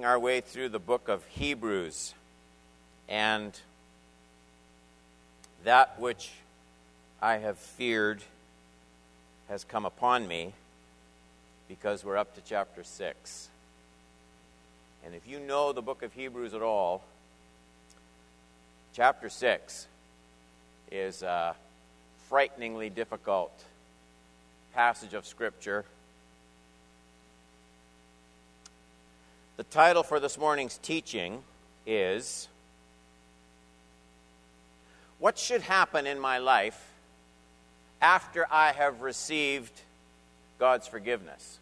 our way through the book of Hebrews, and that which I have feared has come upon me because we're up to chapter 6. And if you know the book of Hebrews at all, chapter 6 is a frighteningly difficult passage of Scripture. The title for this morning's teaching is What Should Happen in My Life After I Have Received God's Forgiveness?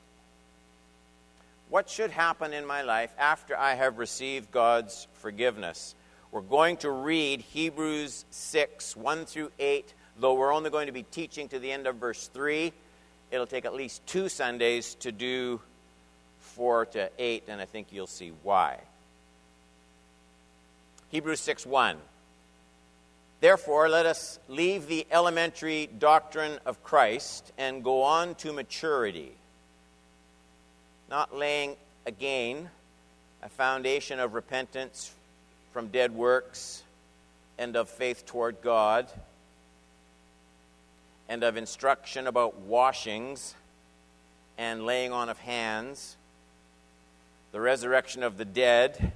What should happen in my life after I have received God's forgiveness? We're going to read Hebrews 6, 1 through 8, though we're only going to be teaching to the end of verse 3. It'll take at least two Sundays to do 4 to 8, and I think you'll see why. Hebrews 6 1. Therefore, let us leave the elementary doctrine of Christ and go on to maturity not laying again a foundation of repentance from dead works and of faith toward God and of instruction about washings and laying on of hands, the resurrection of the dead,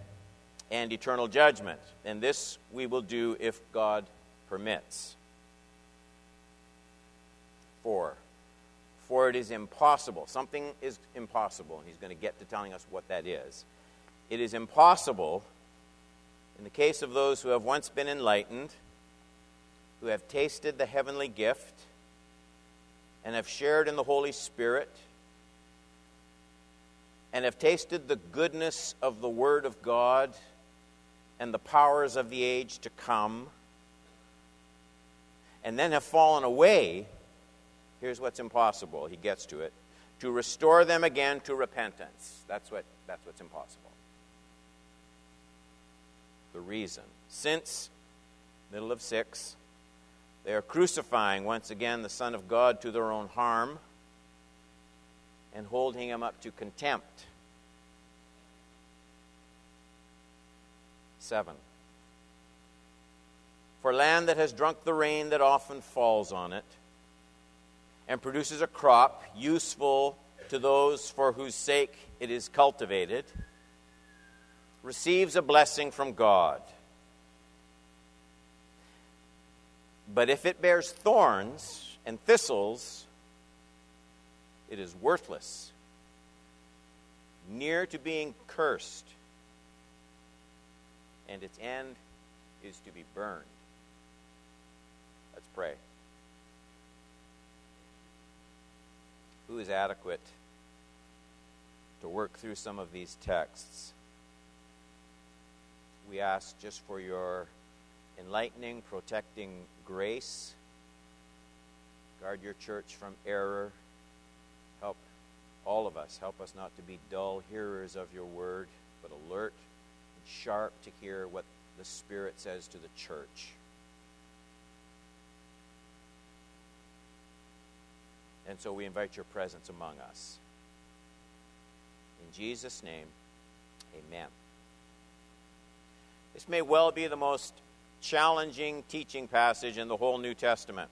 and eternal judgment. And this we will do if God permits. 4. For it is impossible. Something is impossible, and he's going to get to telling us what that is. It is impossible, in the case of those who have once been enlightened, who have tasted the heavenly gift, and have shared in the Holy Spirit, and have tasted the goodness of the Word of God and the powers of the age to come, and then have fallen away Here's what's impossible. He gets to it. To restore them again to repentance. That's, what, that's what's impossible. The reason. Since, middle of six, they are crucifying once again the Son of God to their own harm and holding him up to contempt. Seven. For land that has drunk the rain that often falls on it, and produces a crop useful to those for whose sake it is cultivated, receives a blessing from God. But if it bears thorns and thistles, it is worthless, near to being cursed, and its end is to be burned. Let's pray. who is adequate to work through some of these texts. We ask just for your enlightening, protecting grace. Guard your church from error. Help all of us. Help us not to be dull hearers of your word, but alert and sharp to hear what the Spirit says to the church. And so we invite your presence among us. In Jesus' name, amen. This may well be the most challenging teaching passage in the whole New Testament.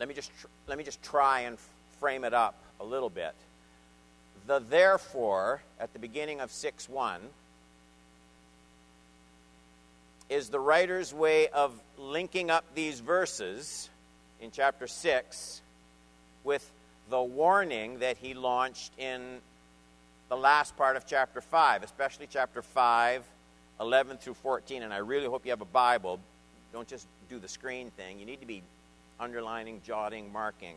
Let me just, tr- let me just try and frame it up a little bit. The therefore at the beginning of 6 1 is the writer's way of linking up these verses in chapter 6 with the warning that he launched in the last part of chapter 5, especially chapter 5, 11 through 14. And I really hope you have a Bible. Don't just do the screen thing. You need to be underlining, jotting, marking.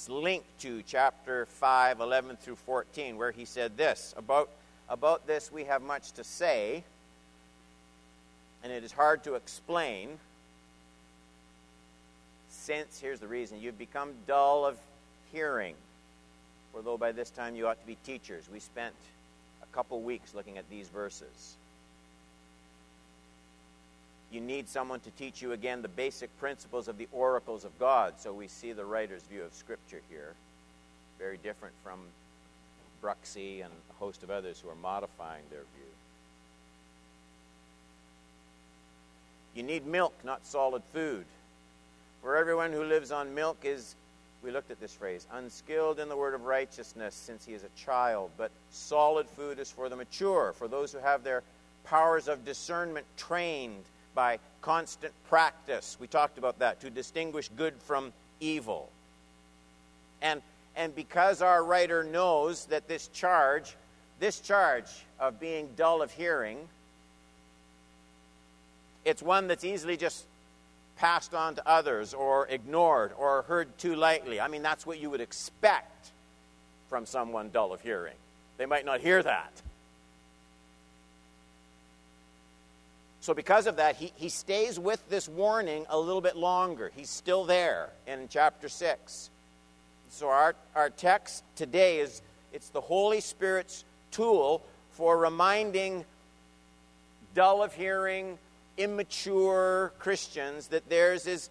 It's linked to chapter 5, 11 through 14, where he said this about, about this we have much to say, and it is hard to explain since, here's the reason, you've become dull of hearing. For though by this time you ought to be teachers, we spent a couple weeks looking at these verses. You need someone to teach you again the basic principles of the oracles of God. So we see the writer's view of Scripture here. very different from Bruxy and a host of others who are modifying their view. You need milk, not solid food. For everyone who lives on milk is, we looked at this phrase, unskilled in the word of righteousness since he is a child. But solid food is for the mature, for those who have their powers of discernment trained by constant practice. We talked about that, to distinguish good from evil. And, and because our writer knows that this charge, this charge of being dull of hearing, it's one that's easily just passed on to others or ignored or heard too lightly. I mean, that's what you would expect from someone dull of hearing. They might not hear that. So, because of that, he, he stays with this warning a little bit longer. He's still there in chapter 6. So, our, our text today is it's the Holy Spirit's tool for reminding dull of hearing, immature Christians that theirs is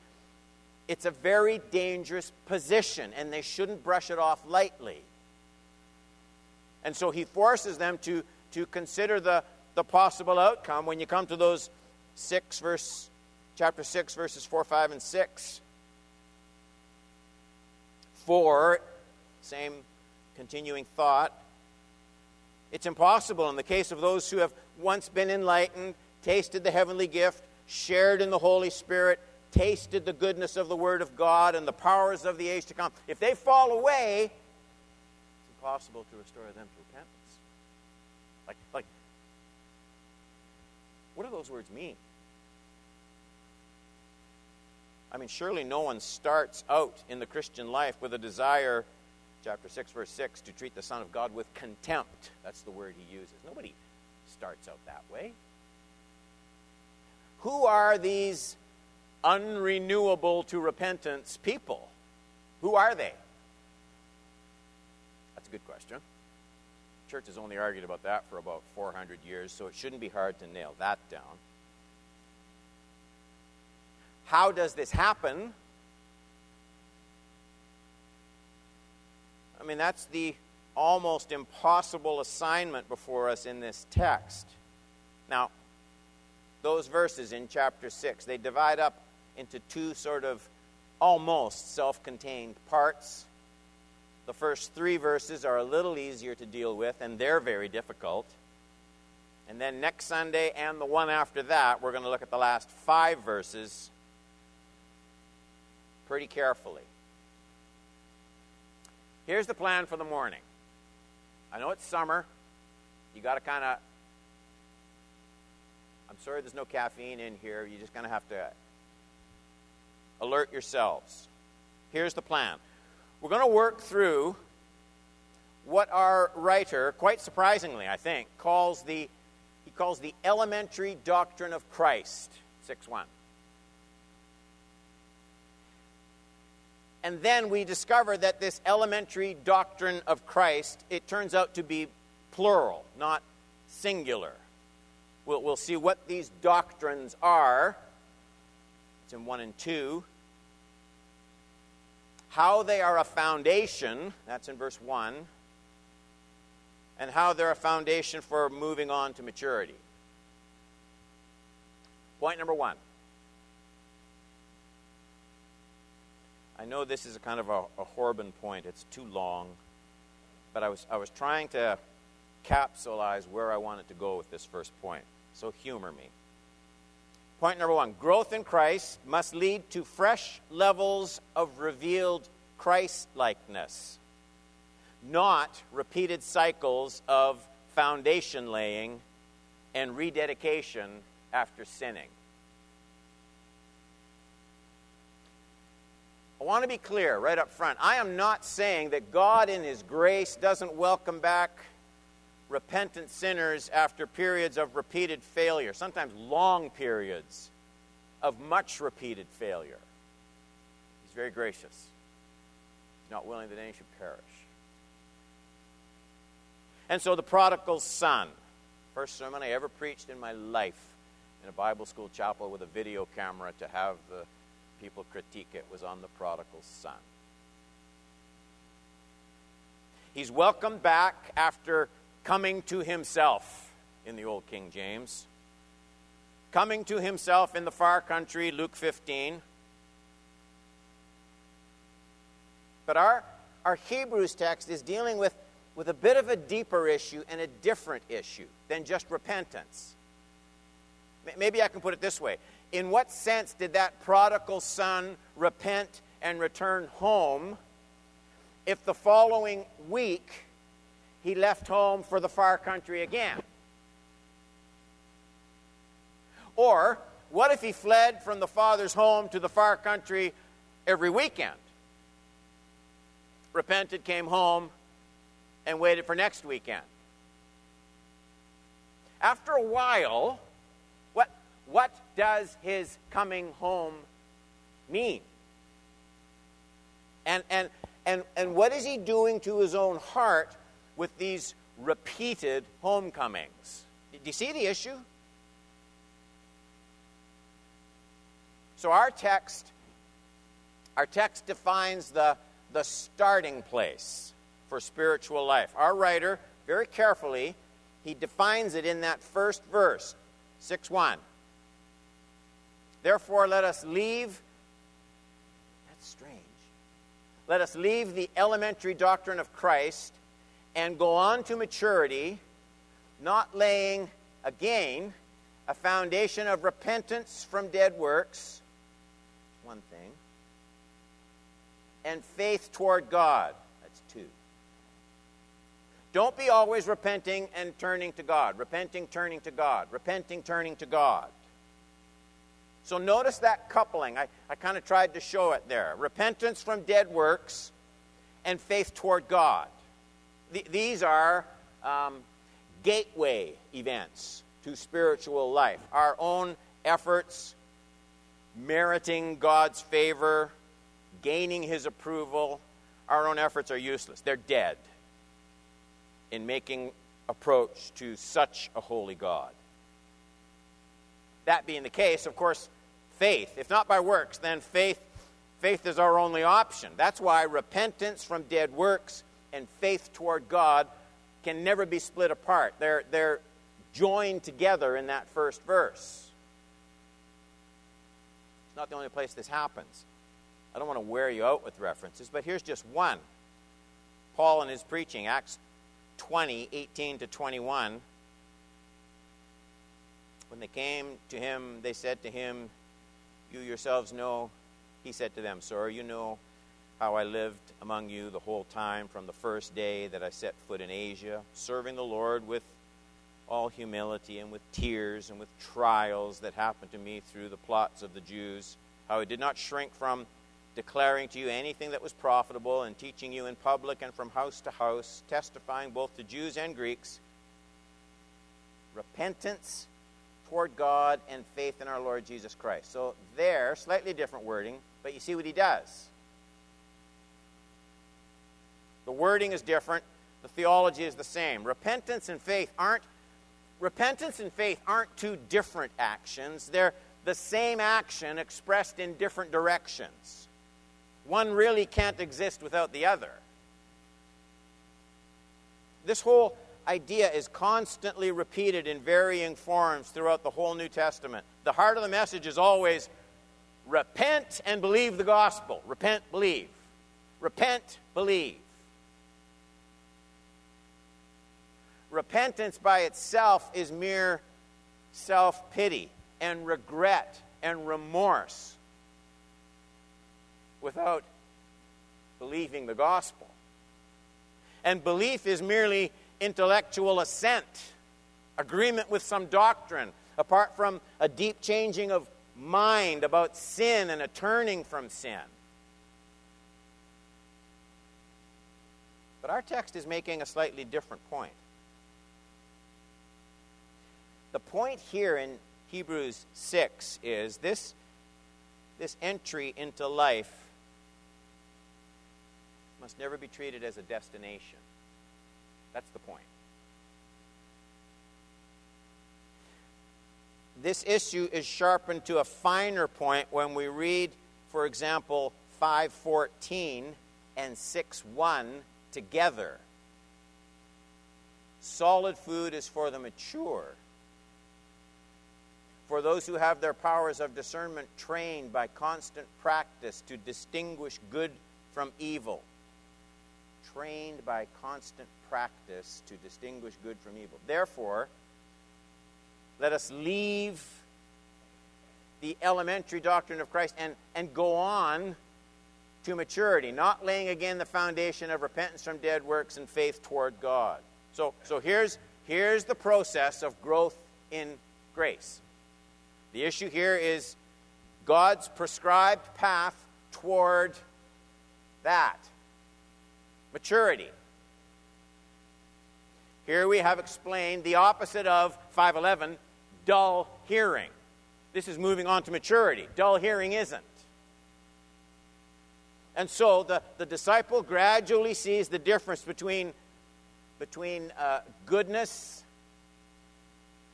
it's a very dangerous position and they shouldn't brush it off lightly. And so he forces them to, to consider the, the possible outcome when you come to those 6 verse chapter 6 verses 4 5 and 6 4 same continuing thought. It's impossible in the case of those who have once been enlightened tasted the heavenly gift shared in the holy spirit tasted the goodness of the word of god and the powers of the age to come. If they fall away it's impossible to restore them to repentance. Like like what do those words mean? I mean, surely no one starts out in the Christian life with a desire, chapter 6, verse 6, to treat the Son of God with contempt. That's the word he uses. Nobody starts out that way. Who are these unrenewable to repentance people? Who are they? That's a good question church has only argued about that for about 400 years, so it shouldn't be hard to nail that down. How does this happen? I mean, that's the almost impossible assignment before us in this text. Now, those verses in chapter 6, they divide up into two sort of almost self contained parts. The first three verses are a little easier to deal with, and they're very difficult. And then next Sunday and the one after that, we're going to look at the last five verses pretty carefully. Here's the plan for the morning. I know it's summer. You got to kind of. I'm sorry there's no caffeine in here. You're just kind of have to alert yourselves. Here's the plan we're going to work through what our writer, quite surprisingly, I think, calls the he calls the elementary doctrine of Christ, 6.1. And then we discover that this elementary doctrine of Christ, it turns out to be plural, not singular. We'll, we'll see what these doctrines are. It's in 1 and 2 how they are a foundation, that's in verse 1, and how they're a foundation for moving on to maturity. Point number one. I know this is a kind of a, a Horban point. It's too long, but I was, I was trying to capsulize where I wanted to go with this first point. So humor me. Point number one growth in Christ must lead to fresh levels of revealed Christ likeness, not repeated cycles of foundation laying and rededication after sinning. I want to be clear right up front. I am not saying that God, in His grace, doesn't welcome back repentant sinners after periods of repeated failure, sometimes long periods of much repeated failure. He's very gracious. He's not willing that any should perish. And so the prodigal son, first sermon I ever preached in my life in a Bible school chapel with a video camera to have the people critique it was on the prodigal son. He's welcomed back after coming to himself in the Old King James. Coming to himself in the far country, Luke 15. But our, our Hebrews text is dealing with, with a bit of a deeper issue and a different issue than just repentance. Maybe I can put it this way In what sense did that prodigal son repent and return home if the following week he left home for the far country again? Or what if he fled from the father's home to the far country every weekend? Repented, came home, and waited for next weekend. After a while, what, what does his coming home mean? And, and, and, and what is he doing to his own heart with these repeated homecomings? Do you see the issue? So our text, our text defines the, the starting place for spiritual life. Our writer, very carefully, he defines it in that first verse, 6 1. Therefore, let us leave. That's strange. Let us leave the elementary doctrine of Christ and go on to maturity, not laying again a foundation of repentance from dead works one thing. And faith toward God. That's two. Don't be always repenting and turning to God. Repenting, turning to God. Repenting, turning to God. So notice that coupling. I, I kind of tried to show it there. Repentance from dead works and faith toward God. Th- these are um, gateway events to spiritual life. Our own efforts meriting God's favor, gaining His approval, our own efforts are useless. They're dead in making approach to such a holy God. That being the case, of course, faith, if not by works, then faith faith is our only option. That's why repentance from dead works and faith toward God can never be split apart. They're, they're joined together in that first verse It's not the only place this happens. I don't want to wear you out with references, but here's just one. Paul in his preaching, Acts 20, 18 to 21. When they came to him, they said to him, You yourselves know, he said to them, Sir, you know how I lived among you the whole time from the first day that I set foot in Asia, serving the Lord with all humility and with tears and with trials that happened to me through the plots of the Jews, how I did not shrink from declaring to you anything that was profitable and teaching you in public and from house to house, testifying both to Jews and Greeks repentance toward God and faith in our Lord Jesus Christ. So there, slightly different wording, but you see what he does. The wording is different, the theology is the same. Repentance and faith aren't repentance and faith aren't two different actions, they're the same action expressed in different directions. One really can't exist without the other. This whole idea is constantly repeated in varying forms throughout the whole New Testament. The heart of the message is always repent and believe the gospel. Repent, believe. Repent, believe. Repentance by itself is mere self pity and regret and remorse without believing the gospel. And belief is merely intellectual assent, agreement with some doctrine, apart from a deep changing of mind about sin and a turning from sin. But our text is making a slightly different point. The point here in Hebrews 6 is this, this entry into life must never be treated as a destination. That's the point. This issue is sharpened to a finer point when we read, for example, 514 and 6:1 together Solid food is for the mature, for those who have their powers of discernment trained by constant practice to distinguish good from evil. Trained by constant practice to distinguish good from evil. Therefore, let us leave the elementary doctrine of Christ and, and go on to maturity, not laying again the foundation of repentance from dead works and faith toward God. So, so here's, here's the process of growth in grace. The issue here is God's prescribed path toward that maturity. Here we have explained the opposite of 511 dull hearing. This is moving on to maturity. Dull hearing isn't. And so the, the disciple gradually sees the difference between, between uh, goodness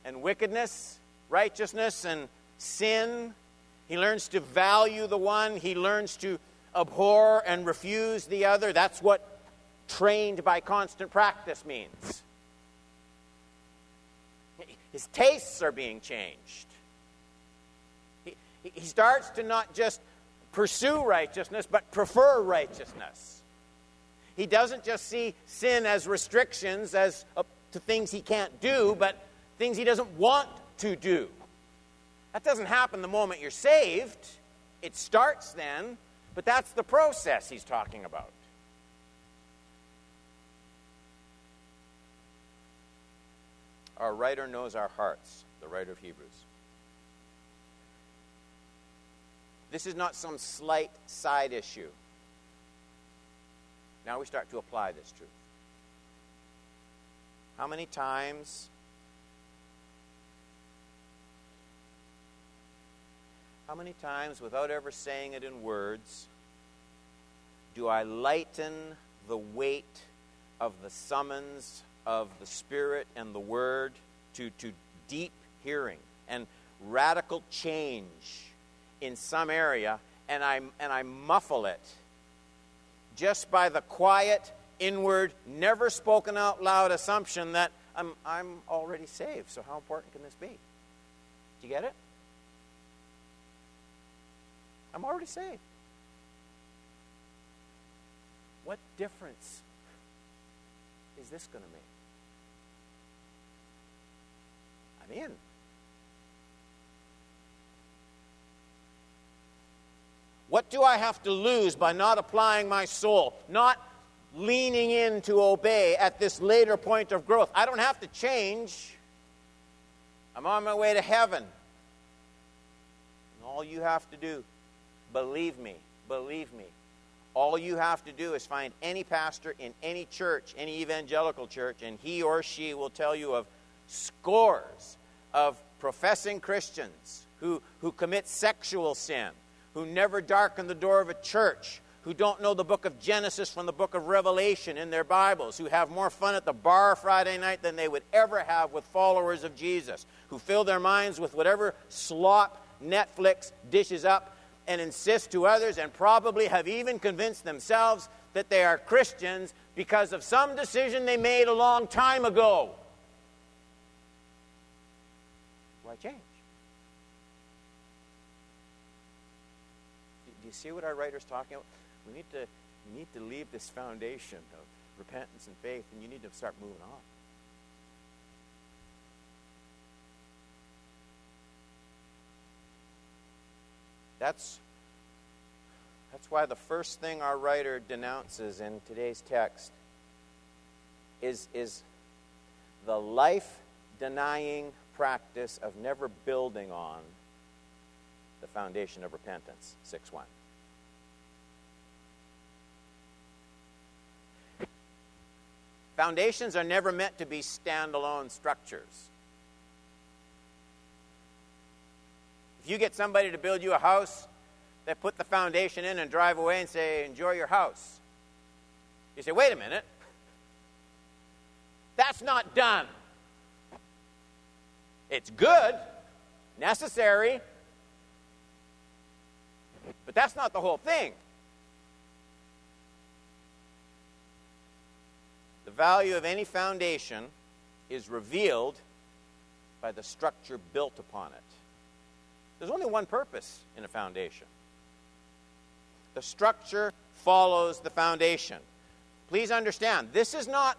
and wickedness, righteousness and sin. He learns to value the one, he learns to abhor and refuse the other. That's what trained by constant practice means. His tastes are being changed. He, he starts to not just pursue righteousness, but prefer righteousness. He doesn't just see sin as restrictions, as uh, to things he can't do, but things he doesn't want to do. That doesn't happen the moment you're saved. It starts then, but that's the process he's talking about. Our writer knows our hearts, the writer of Hebrews. This is not some slight side issue. Now we start to apply this truth. How many times How many times, without ever saying it in words, do I lighten the weight of the summons of the Spirit and the Word to, to deep hearing and radical change in some area and I, and I muffle it just by the quiet, inward, never spoken out loud assumption that I'm, I'm already saved. So, how important can this be? Do you get it? I'm already saved. What difference is this going to make? I'm in. What do I have to lose by not applying my soul, not leaning in to obey at this later point of growth? I don't have to change. I'm on my way to heaven. And all you have to do, believe me, believe me, all you have to do is find any pastor in any church, any evangelical church, and he or she will tell you of scores of professing Christians who, who commit sexual sin who never darken the door of a church, who don't know the book of Genesis from the book of Revelation in their Bibles, who have more fun at the bar Friday night than they would ever have with followers of Jesus, who fill their minds with whatever slop Netflix dishes up and insist to others, and probably have even convinced themselves that they are Christians because of some decision they made a long time ago. Why change? Do you see what our writer's talking about? We need to, we need to leave this foundation of repentance and faith, and you need to start moving on. That's, that's why the first thing our writer denounces in today's text is, is the life denying practice of never building on the foundation of repentance. 6 1. Foundations are never meant to be standalone structures. If you get somebody to build you a house, they put the foundation in and drive away and say, Enjoy your house. You say, Wait a minute. That's not done. It's good, necessary, but that's not the whole thing. The value of any foundation is revealed by the structure built upon it. There's only one purpose in a foundation the structure follows the foundation. Please understand, this is not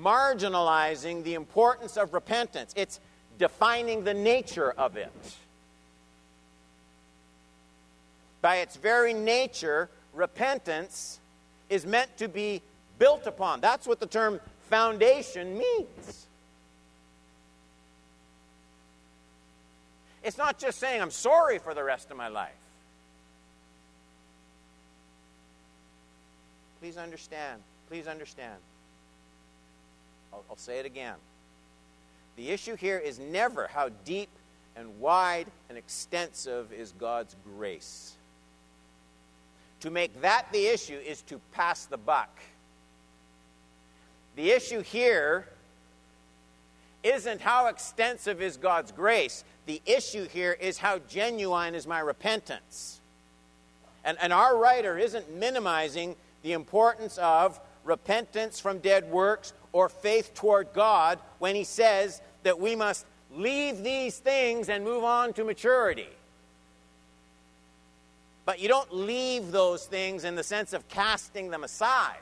marginalizing the importance of repentance, it's defining the nature of it. By its very nature, repentance is meant to be built upon. That's what the term foundation means. It's not just saying I'm sorry for the rest of my life. Please understand. Please understand. I'll, I'll, say it again. The issue here is never how deep and wide and extensive is God's grace. To make that the issue is to pass the buck. The issue here isn't how extensive is God's grace. The issue here is how genuine is my repentance. And, and our writer isn't minimizing the importance of repentance from dead works or faith toward God when he says that we must leave these things and move on to maturity. But you don't leave those things in the sense of casting them aside.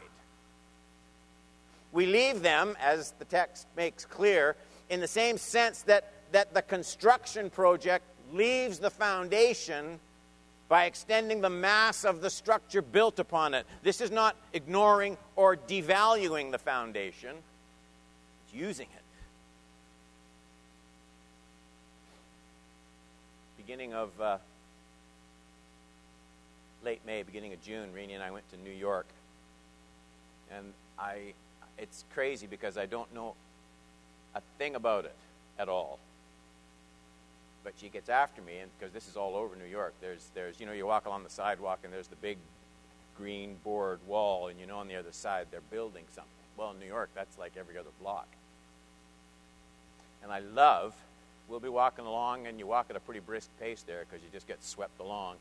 We leave them, as the text makes clear, in the same sense that, that the construction project leaves the foundation by extending the mass of the structure built upon it. This is not ignoring or devaluing the foundation, it's using it. Beginning of uh, late May, beginning of June, Renee and I went to New York. And I, it's crazy because I don't know a thing about it at all but she gets after me, and because this is all over New York, there's, there's, you know, you walk along the sidewalk and there's the big green board wall, and you know on the other side they're building something. Well, in New York, that's like every other block. And I love, we'll be walking along, and you walk at a pretty brisk pace there because you just get swept along.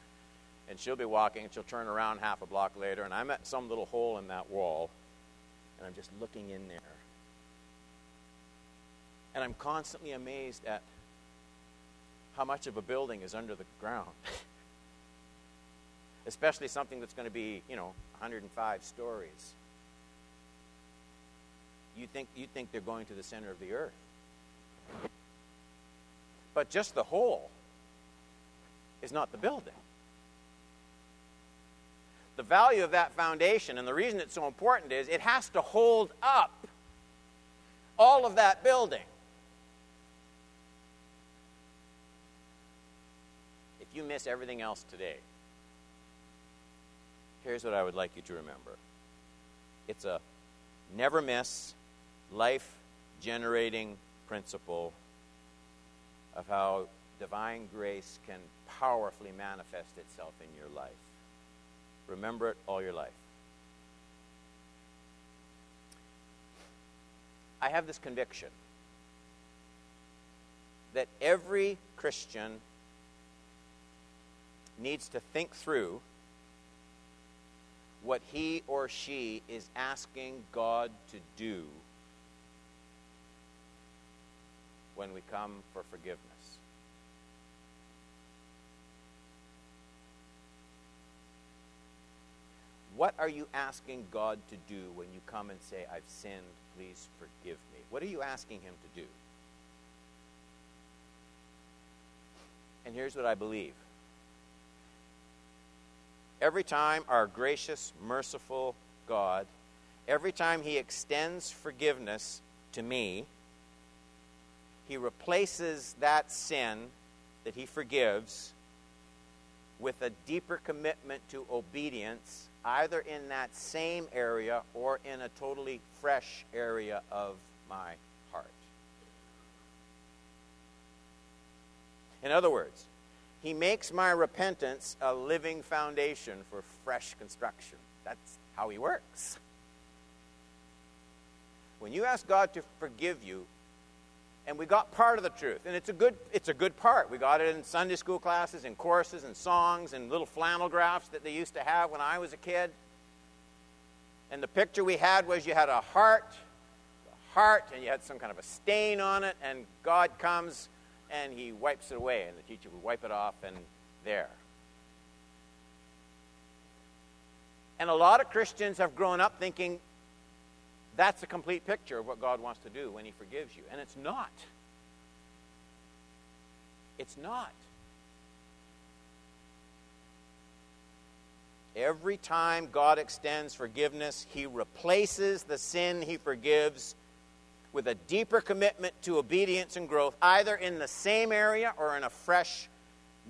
And she'll be walking, and she'll turn around half a block later, and I'm at some little hole in that wall, and I'm just looking in there. And I'm constantly amazed at how much of a building is under the ground. Especially something that's going to be, you know, 105 stories. You think, you think they're going to the center of the earth. But just the whole is not the building. The value of that foundation, and the reason it's so important is it has to hold up all of that building. You miss everything else today, here's what I would like you to remember it's a never miss, life generating principle of how divine grace can powerfully manifest itself in your life. Remember it all your life. I have this conviction that every Christian needs to think through what he or she is asking God to do when we come for forgiveness. What are you asking God to do when you come and say, I've sinned, please forgive me? What are you asking Him to do? And here's what I believe every time our gracious, merciful God, every time He extends forgiveness to me, He replaces that sin that He forgives with a deeper commitment to obedience, either in that same area or in a totally fresh area of my heart. In other words, he makes my repentance a living foundation for fresh construction. That's how He works. When you ask God to forgive you, and we got part of the truth, and it's a good, it's a good part. We got it in Sunday school classes, and courses, and songs, and little flannel graphs that they used to have when I was a kid. And the picture we had was you had a heart, the apart and you had some kind of a stain on it, and God comes and he wipes it away, and the teacher would wipe it off, and there. And a lot of Christians have grown up thinking that's a complete picture of what God wants to do when He forgives you. And it's not. It's not. Every time God extends forgiveness, He replaces the sin He forgives with a deeper commitment to obedience and growth, either in the same area or in a fresh,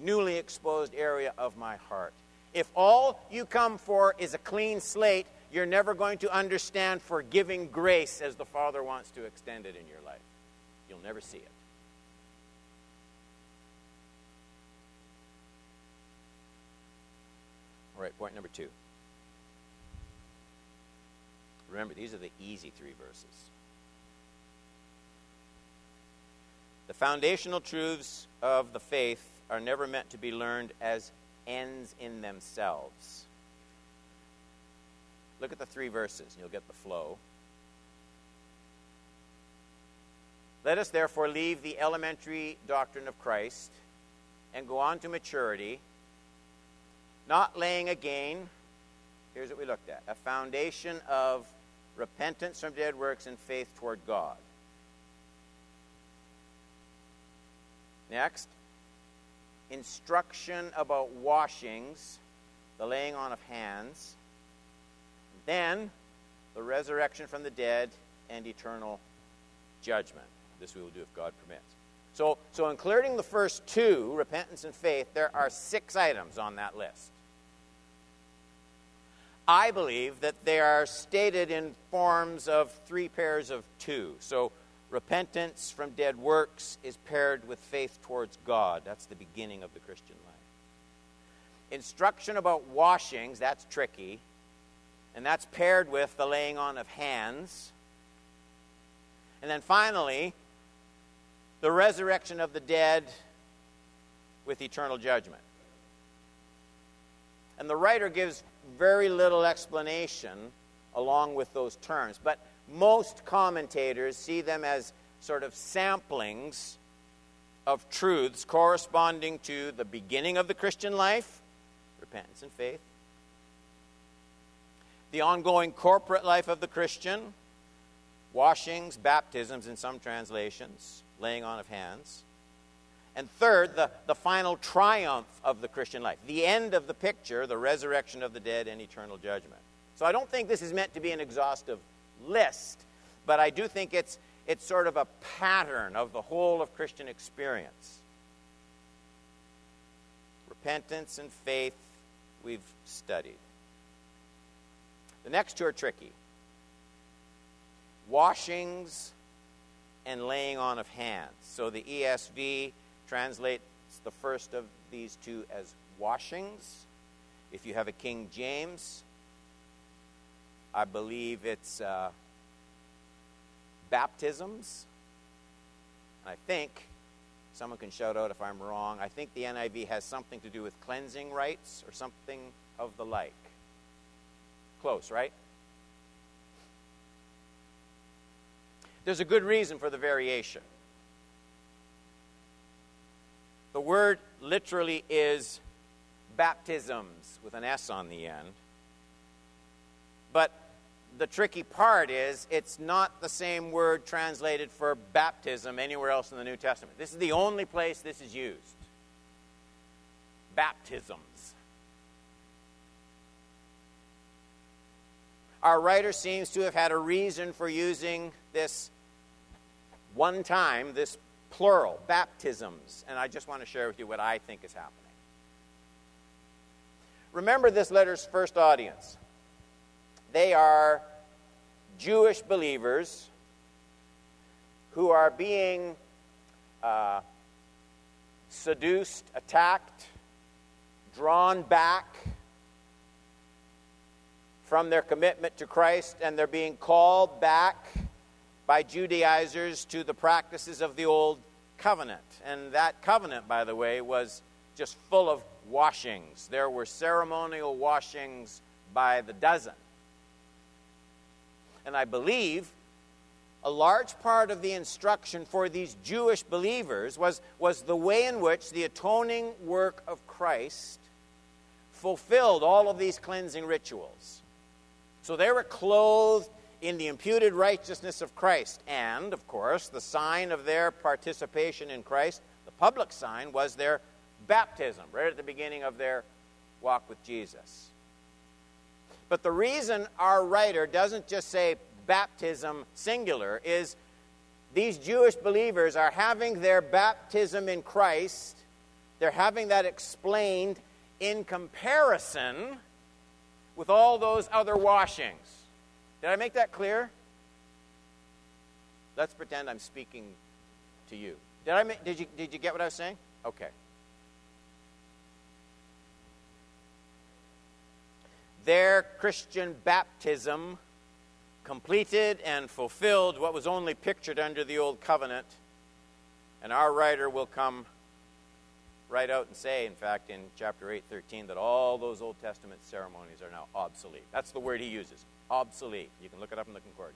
newly exposed area of my heart. If all you come for is a clean slate, you're never going to understand forgiving grace as the Father wants to extend it in your life. You'll never see it. All right, point number two. Remember, these are the easy three verses. The foundational truths of the faith are never meant to be learned as ends in themselves. Look at the three verses, and you'll get the flow. Let us therefore leave the elementary doctrine of Christ and go on to maturity, not laying again, here's what we looked at a foundation of repentance from dead works and faith toward God. Next, instruction about washings, the laying on of hands. Then, the resurrection from the dead and eternal judgment. This we will do if God permits. So, so including the first two, repentance and faith, there are six items on that list. I believe that they are stated in forms of three pairs of two. So repentance from dead works is paired with faith towards God. That's the beginning of the Christian life. Instruction about washings, that's tricky. And that's paired with the laying on of hands. And then finally, the resurrection of the dead with eternal judgment. And the writer gives very little explanation along with those terms. But most commentators see them as sort of samplings of truths corresponding to the beginning of the Christian life, repentance and faith, the ongoing corporate life of the Christian, washings, baptisms in some translations, laying on of hands, and third, the, the final triumph of the Christian life, the end of the picture, the resurrection of the dead and eternal judgment. So I don't think this is meant to be an exhaustive list, but I do think it's, it's sort of a pattern of the whole of Christian experience. Repentance and faith, we've studied. The next two are tricky washings and laying on of hands. So the ESV translates the first of these two as washings. If you have a King James, I believe it's uh, baptisms. I think, someone can shout out if I'm wrong, I think the NIV has something to do with cleansing rites or something of the like. Close, right? There's a good reason for the variation. The word literally is baptisms with an S on the end. But the tricky part is it's not the same word translated for baptism anywhere else in the New Testament. This is the only place this is used. Baptisms. Our writer seems to have had a reason for using this one time, this plural, baptisms. And I just want to share with you what I think is happening. Remember this letter's first audience. They are Jewish believers who are being uh, seduced, attacked, drawn back from their commitment to Christ, and they're being called back by Judaizers to the practices of the old covenant. And that covenant, by the way, was just full of washings. There were ceremonial washings by the dozen. And I believe a large part of the instruction for these Jewish believers was, was the way in which the atoning work of Christ fulfilled all of these cleansing rituals. So they were clothed in the imputed righteousness of Christ. And, of course, the sign of their participation in Christ, the public sign, was their baptism, right at the beginning of their walk with Jesus. But the reason our writer doesn't just say baptism singular is these Jewish believers are having their baptism in Christ, they're having that explained in comparison with all those other washings. Did I make that clear? Let's pretend I'm speaking to you. Did I did you did you get what I was saying? Okay. Their Christian baptism completed and fulfilled what was only pictured under the old covenant. And our writer will come right out and say, in fact, in chapter 8, 13, that all those Old Testament ceremonies are now obsolete. That's the word he uses obsolete. You can look it up in the concordance.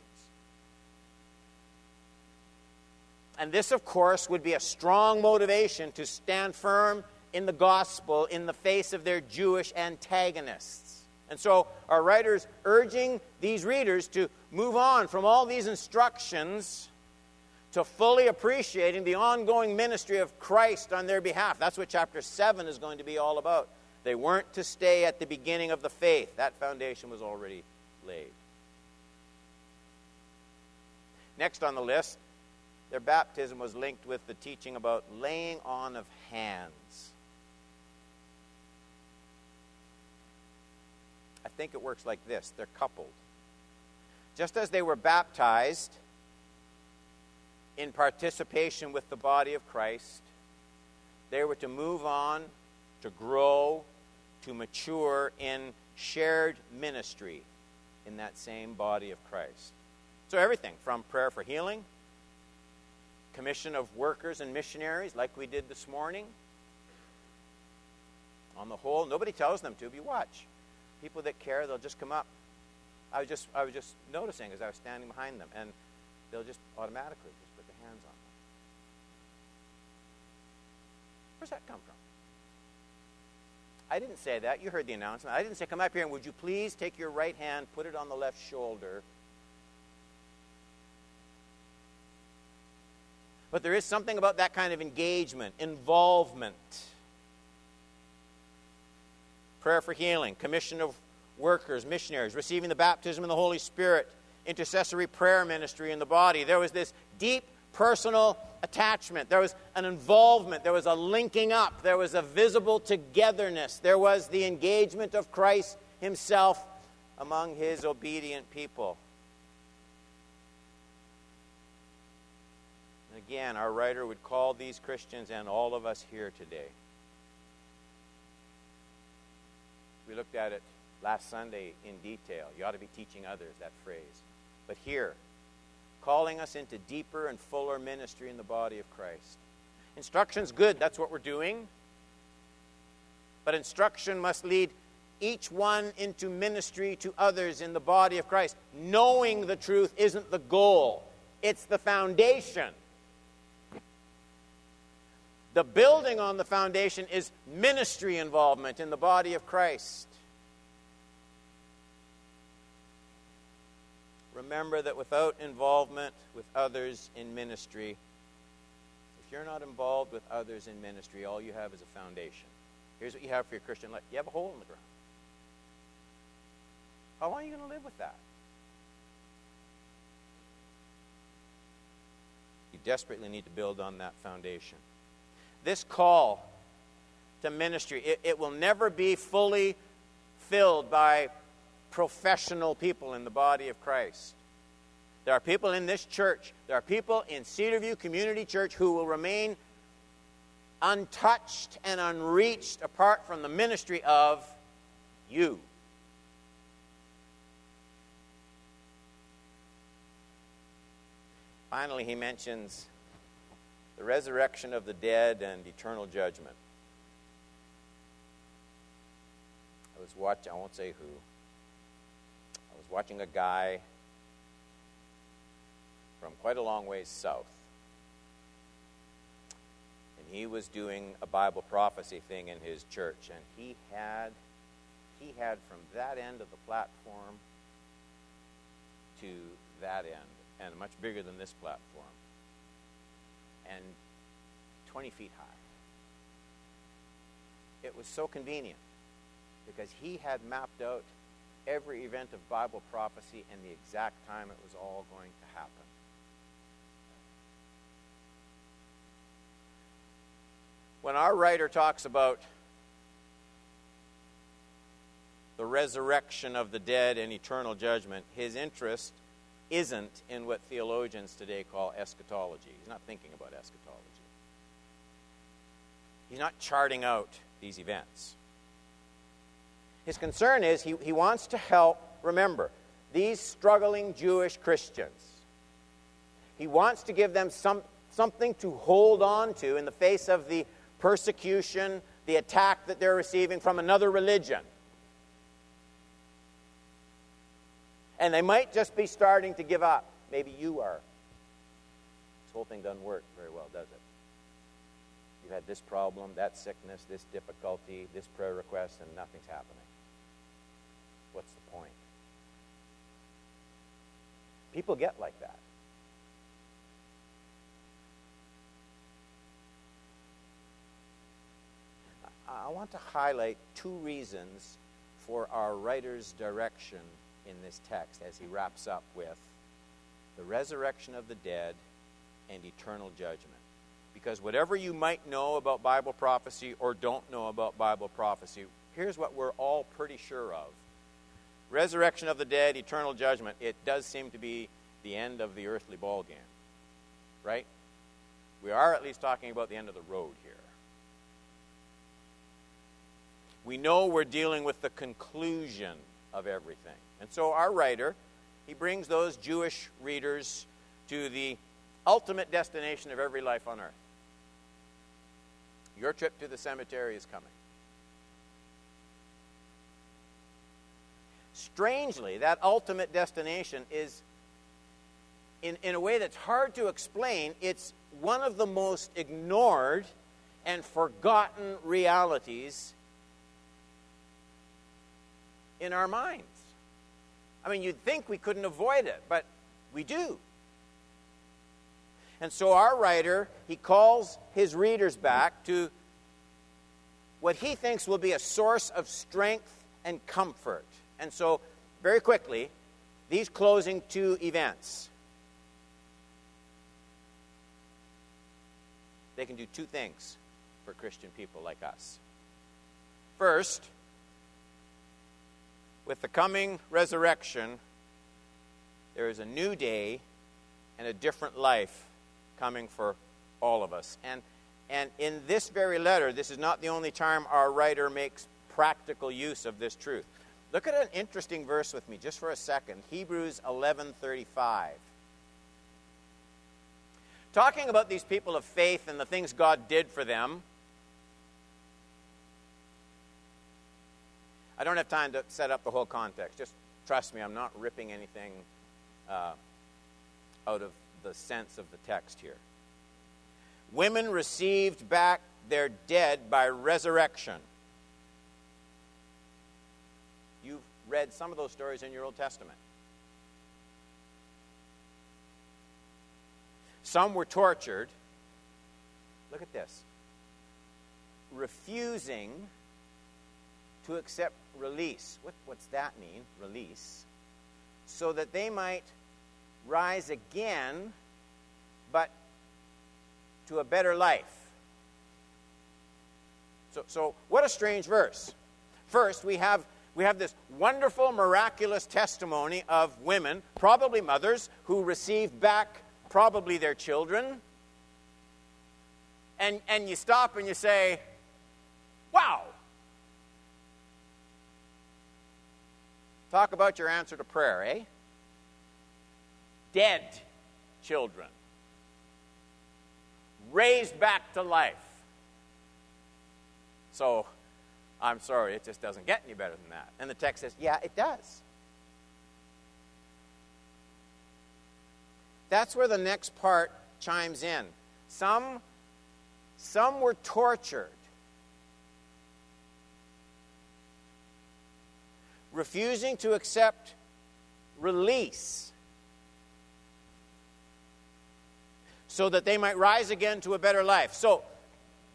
And this, of course, would be a strong motivation to stand firm in the gospel in the face of their Jewish antagonists. And so our writer's urging these readers to move on from all these instructions to fully appreciating the ongoing ministry of Christ on their behalf. That's what chapter 7 is going to be all about. They weren't to stay at the beginning of the faith, that foundation was already laid. Next on the list, their baptism was linked with the teaching about laying on of hands. I think it works like this they're coupled. Just as they were baptized in participation with the body of Christ, they were to move on, to grow, to mature in shared ministry in that same body of Christ. So, everything from prayer for healing, commission of workers and missionaries, like we did this morning. On the whole, nobody tells them to, but you watch people that care, they'll just come up. I was just, I was just noticing as I was standing behind them, and they'll just automatically just put their hands on them. Where's that come from? I didn't say that. You heard the announcement. I didn't say, come up here and would you please take your right hand, put it on the left shoulder. But there is something about that kind of engagement, involvement prayer for healing, commission of workers, missionaries, receiving the baptism in the Holy Spirit, intercessory prayer ministry in the body. There was this deep personal attachment. There was an involvement. There was a linking up. There was a visible togetherness. There was the engagement of Christ Himself among His obedient people. And again, our writer would call these Christians and all of us here today We looked at it last Sunday in detail. You ought to be teaching others that phrase. But here, calling us into deeper and fuller ministry in the body of Christ. Instruction's good, that's what we're doing. But instruction must lead each one into ministry to others in the body of Christ. Knowing the truth isn't the goal, it's the foundation. The building on the foundation is ministry involvement in the body of Christ. Remember that without involvement with others in ministry, if you're not involved with others in ministry, all you have is a foundation. Here's what you have for your Christian life you have a hole in the ground. How long are you going to live with that? You desperately need to build on that foundation this call to ministry, it, it will never be fully filled by professional people in the body of Christ. There are people in this church, there are people in Cedarview Community Church who will remain untouched and unreached apart from the ministry of you. Finally, he mentions the resurrection of the dead and eternal judgment. I was watching, I won't say who, I was watching a guy from quite a long ways south. And he was doing a Bible prophecy thing in his church, and he had he had from that end of the platform to that end, and much bigger than this platform, and 20 feet high. It was so convenient because he had mapped out every event of Bible prophecy and the exact time it was all going to happen. When our writer talks about the resurrection of the dead and eternal judgment, his interest isn't in what theologians today call eschatology. He's not thinking about eschatology. He's not charting out these events. His concern is he, he wants to help, remember, these struggling Jewish Christians. He wants to give them some, something to hold on to in the face of the persecution, the attack that they're receiving from another religion. And they might just be starting to give up. Maybe you are. This whole thing doesn't work very well, does it? You've had this problem, that sickness, this difficulty, this prayer request, and nothing's happening. What's the point? People get like that. I want to highlight two reasons for our writer's direction in this text as he wraps up with the resurrection of the dead and eternal judgment. Because whatever you might know about Bible prophecy or don't know about Bible prophecy, here's what we're all pretty sure of resurrection of the dead, eternal judgment, it does seem to be the end of the earthly ball game. Right? We are at least talking about the end of the road here. We know we're dealing with the conclusion of everything. And so our writer, he brings those Jewish readers to the ultimate destination of every life on earth. Your trip to the cemetery is coming. Strangely, that ultimate destination is, in, in a way that's hard to explain, it's one of the most ignored and forgotten realities in our minds. I mean, you'd think we couldn't avoid it, but we do. And so our writer, he calls his readers back to what he thinks will be a source of strength and comfort. And so, very quickly, these closing two events. They can do two things for Christian people like us. First, with the coming resurrection, there is a new day and a different life coming for all of us. And, and in this very letter, this is not the only time our writer makes practical use of this truth. Look at an interesting verse with me just for a second. Hebrews 11:35. Talking about these people of faith and the things God did for them, I don't have time to set up the whole context. Just trust me, I'm not ripping anything uh, out of the sense of the text here. Women received back their dead by resurrection. You've read some of those stories in your Old Testament. Some were tortured. Look at this. Refusing to accept release. What, what's that mean? Release. So that they might rise again, but to a better life. So, so what a strange verse. First, we have, we have this wonderful, miraculous testimony of women, probably mothers, who received back probably their children. And, and you stop and you say, wow, Talk about your answer to prayer, eh? Dead children, raised back to life. So, I'm sorry, it just doesn't get any better than that. And the text says, yeah, it does. that's where the next part chimes in. Some, some were tortured, refusing to accept release so that they might rise again to a better life. So,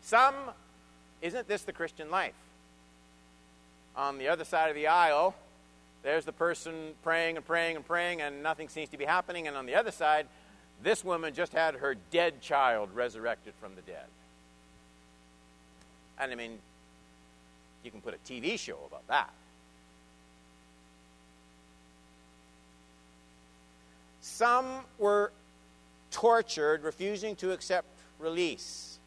some, isn't this the Christian life? On the other side of the aisle, there's the person praying and praying and praying, and nothing seems to be happening. And on the other side, this woman just had her dead child resurrected from the dead. And I mean, you can put a TV show about that. Some were tortured, refusing to accept release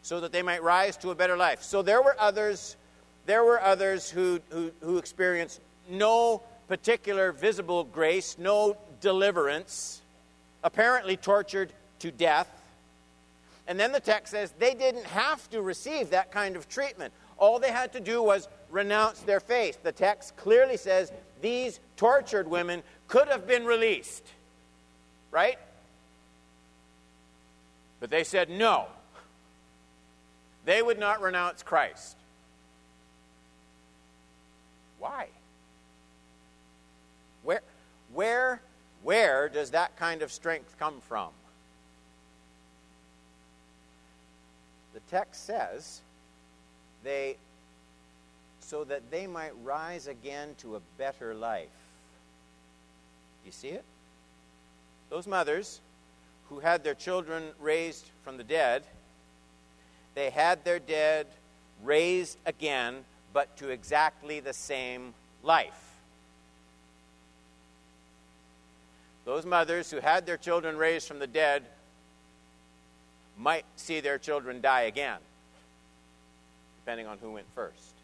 so that they might rise to a better life. So there were others there were others who, who, who experienced no particular visible grace, no deliverance, apparently tortured to death. And then the text says they didn't have to receive that kind of treatment. All they had to do was renounce their faith. The text clearly says these tortured women could have been released. Right? But they said no. They would not renounce Christ. Why? Where, where, where does that kind of strength come from? The text says they so that they might rise again to a better life. You see it? Those mothers who had their children raised from the dead, they had their dead raised again but to exactly the same life. Those mothers who had their children raised from the dead might see their children die again, depending on who went first.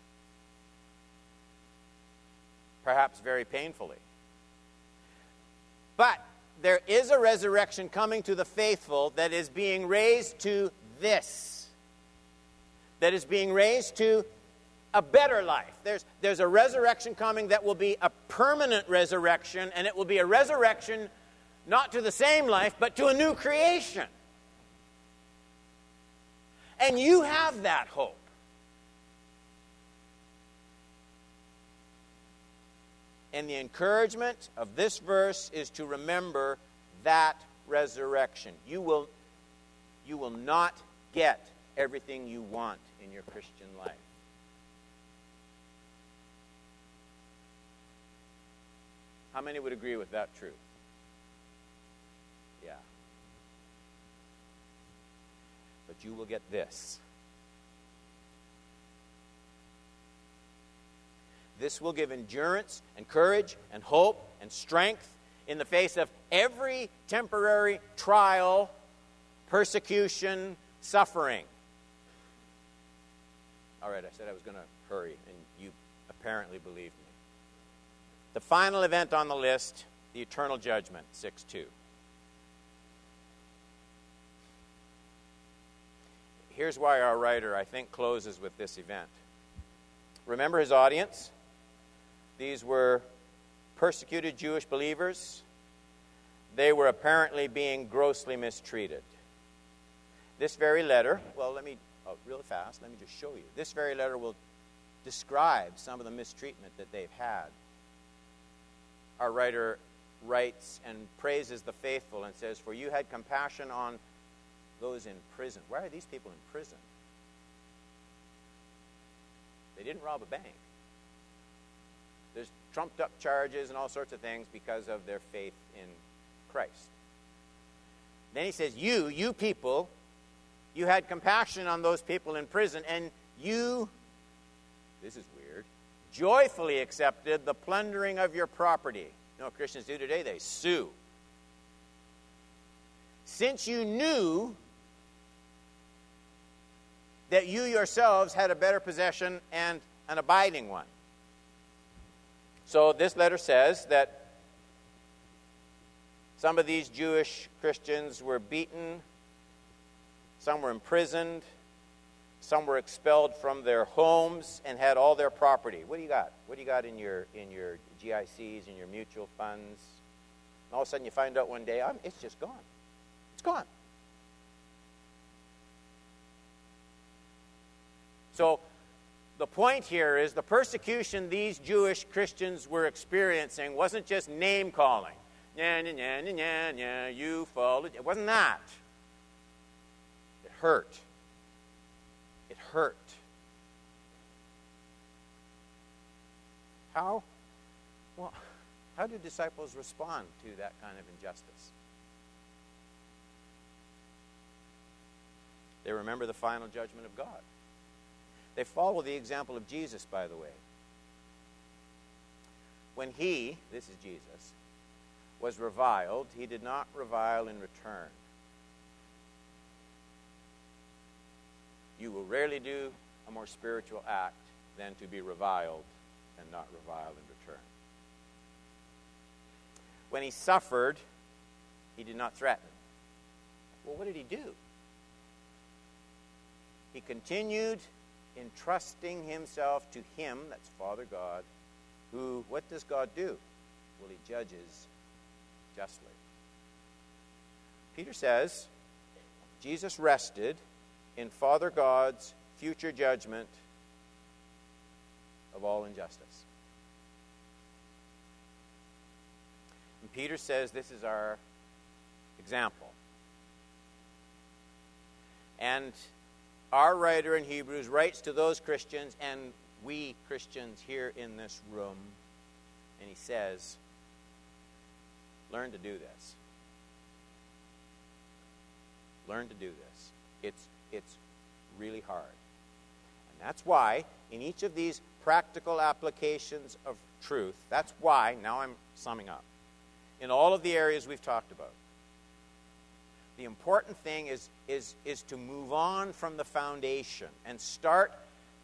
Perhaps very painfully. But there is a resurrection coming to the faithful that is being raised to this, that is being raised to a better life. There's, there's a resurrection coming that will be a permanent resurrection, and it will be a resurrection not to the same life, but to a new creation. And you have that hope. And the encouragement of this verse is to remember that resurrection. You will, you will not get everything you want in your Christian life. How many would agree with that truth? Yeah. But you will get this. This will give endurance and courage and hope and strength in the face of every temporary trial, persecution, suffering. All right, I said I was going to hurry, and you apparently believed me. The final event on the list, the eternal judgment, 6 2. Here's why our writer, I think, closes with this event. Remember his audience? These were persecuted Jewish believers. They were apparently being grossly mistreated. This very letter, well, let me, oh, really fast, let me just show you. This very letter will describe some of the mistreatment that they've had our writer writes and praises the faithful and says, For you had compassion on those in prison. Why are these people in prison? They didn't rob a bank. Trumped up charges and all sorts of things because of their faith in Christ. Then he says, You, you people, you had compassion on those people in prison, and you, this is weird, joyfully accepted the plundering of your property. You know what Christians do today? They sue. Since you knew that you yourselves had a better possession and an abiding one. So this letter says that some of these Jewish Christians were beaten, some were imprisoned, some were expelled from their homes and had all their property. What do you got? What do you got in your in your GICs and your mutual funds? All of a sudden you find out one day, I'm, it's just gone. It's gone. So the point here is the persecution these Jewish Christians were experiencing wasn't just name calling. Nya, nya, nya, nya, nya, you followed. It wasn't that. It hurt. It hurt. How? Well, how do disciples respond to that kind of injustice? They remember the final judgment of God. They follow the example of Jesus, by the way. When he, this is Jesus, was reviled, he did not revile in return. You will rarely do a more spiritual act than to be reviled and not revile in return. When he suffered, he did not threaten. Well, what did he do? He continued entrusting himself to him, that's Father God, who, what does God do? Well, he judges justly. Peter says, Jesus rested in Father God's future judgment of all injustice. And Peter says this is our example. And our writer in Hebrews writes to those Christians and we Christians here in this room, and he says, Learn to do this. Learn to do this. It's, it's really hard. And that's why, in each of these practical applications of truth, that's why, now I'm summing up, in all of the areas we've talked about, the important thing is, is, is to move on from the foundation and start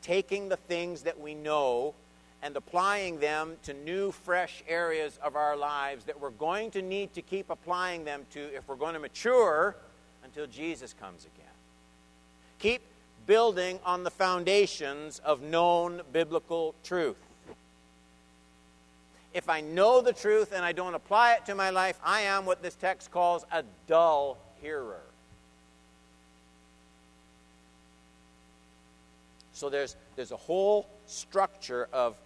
taking the things that we know and applying them to new, fresh areas of our lives that we're going to need to keep applying them to if we're going to mature until Jesus comes again. Keep building on the foundations of known biblical truth. If I know the truth and I don't apply it to my life, I am what this text calls a dull hearer. So there's, there's a whole structure of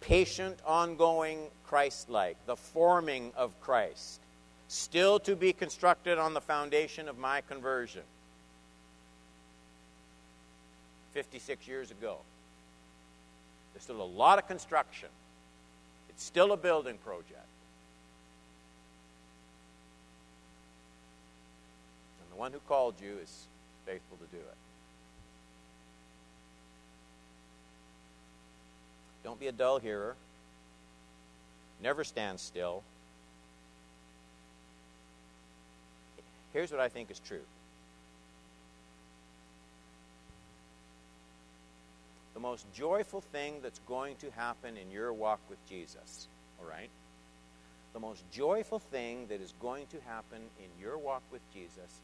patient, ongoing Christ like, the forming of Christ, still to be constructed on the foundation of my conversion. 56 years ago. There's still a lot of construction. It's still a building project. And the one who called you is faithful to do it. Don't be a dull hearer. Never stand still. Here's what I think is true the most joyful thing that's going to happen in your walk with Jesus, all right? The most joyful thing that is going to happen in your walk with Jesus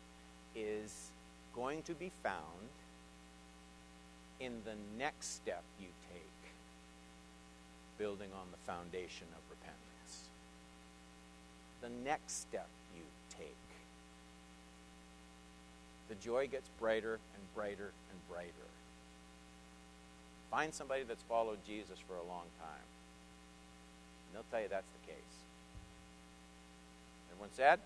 is going to be found in the next step you take building on the foundation of repentance. The next step you take. The joy gets brighter and brighter and brighter. Find somebody that's followed Jesus for a long time, and they'll tell you that's the case. Everyone said?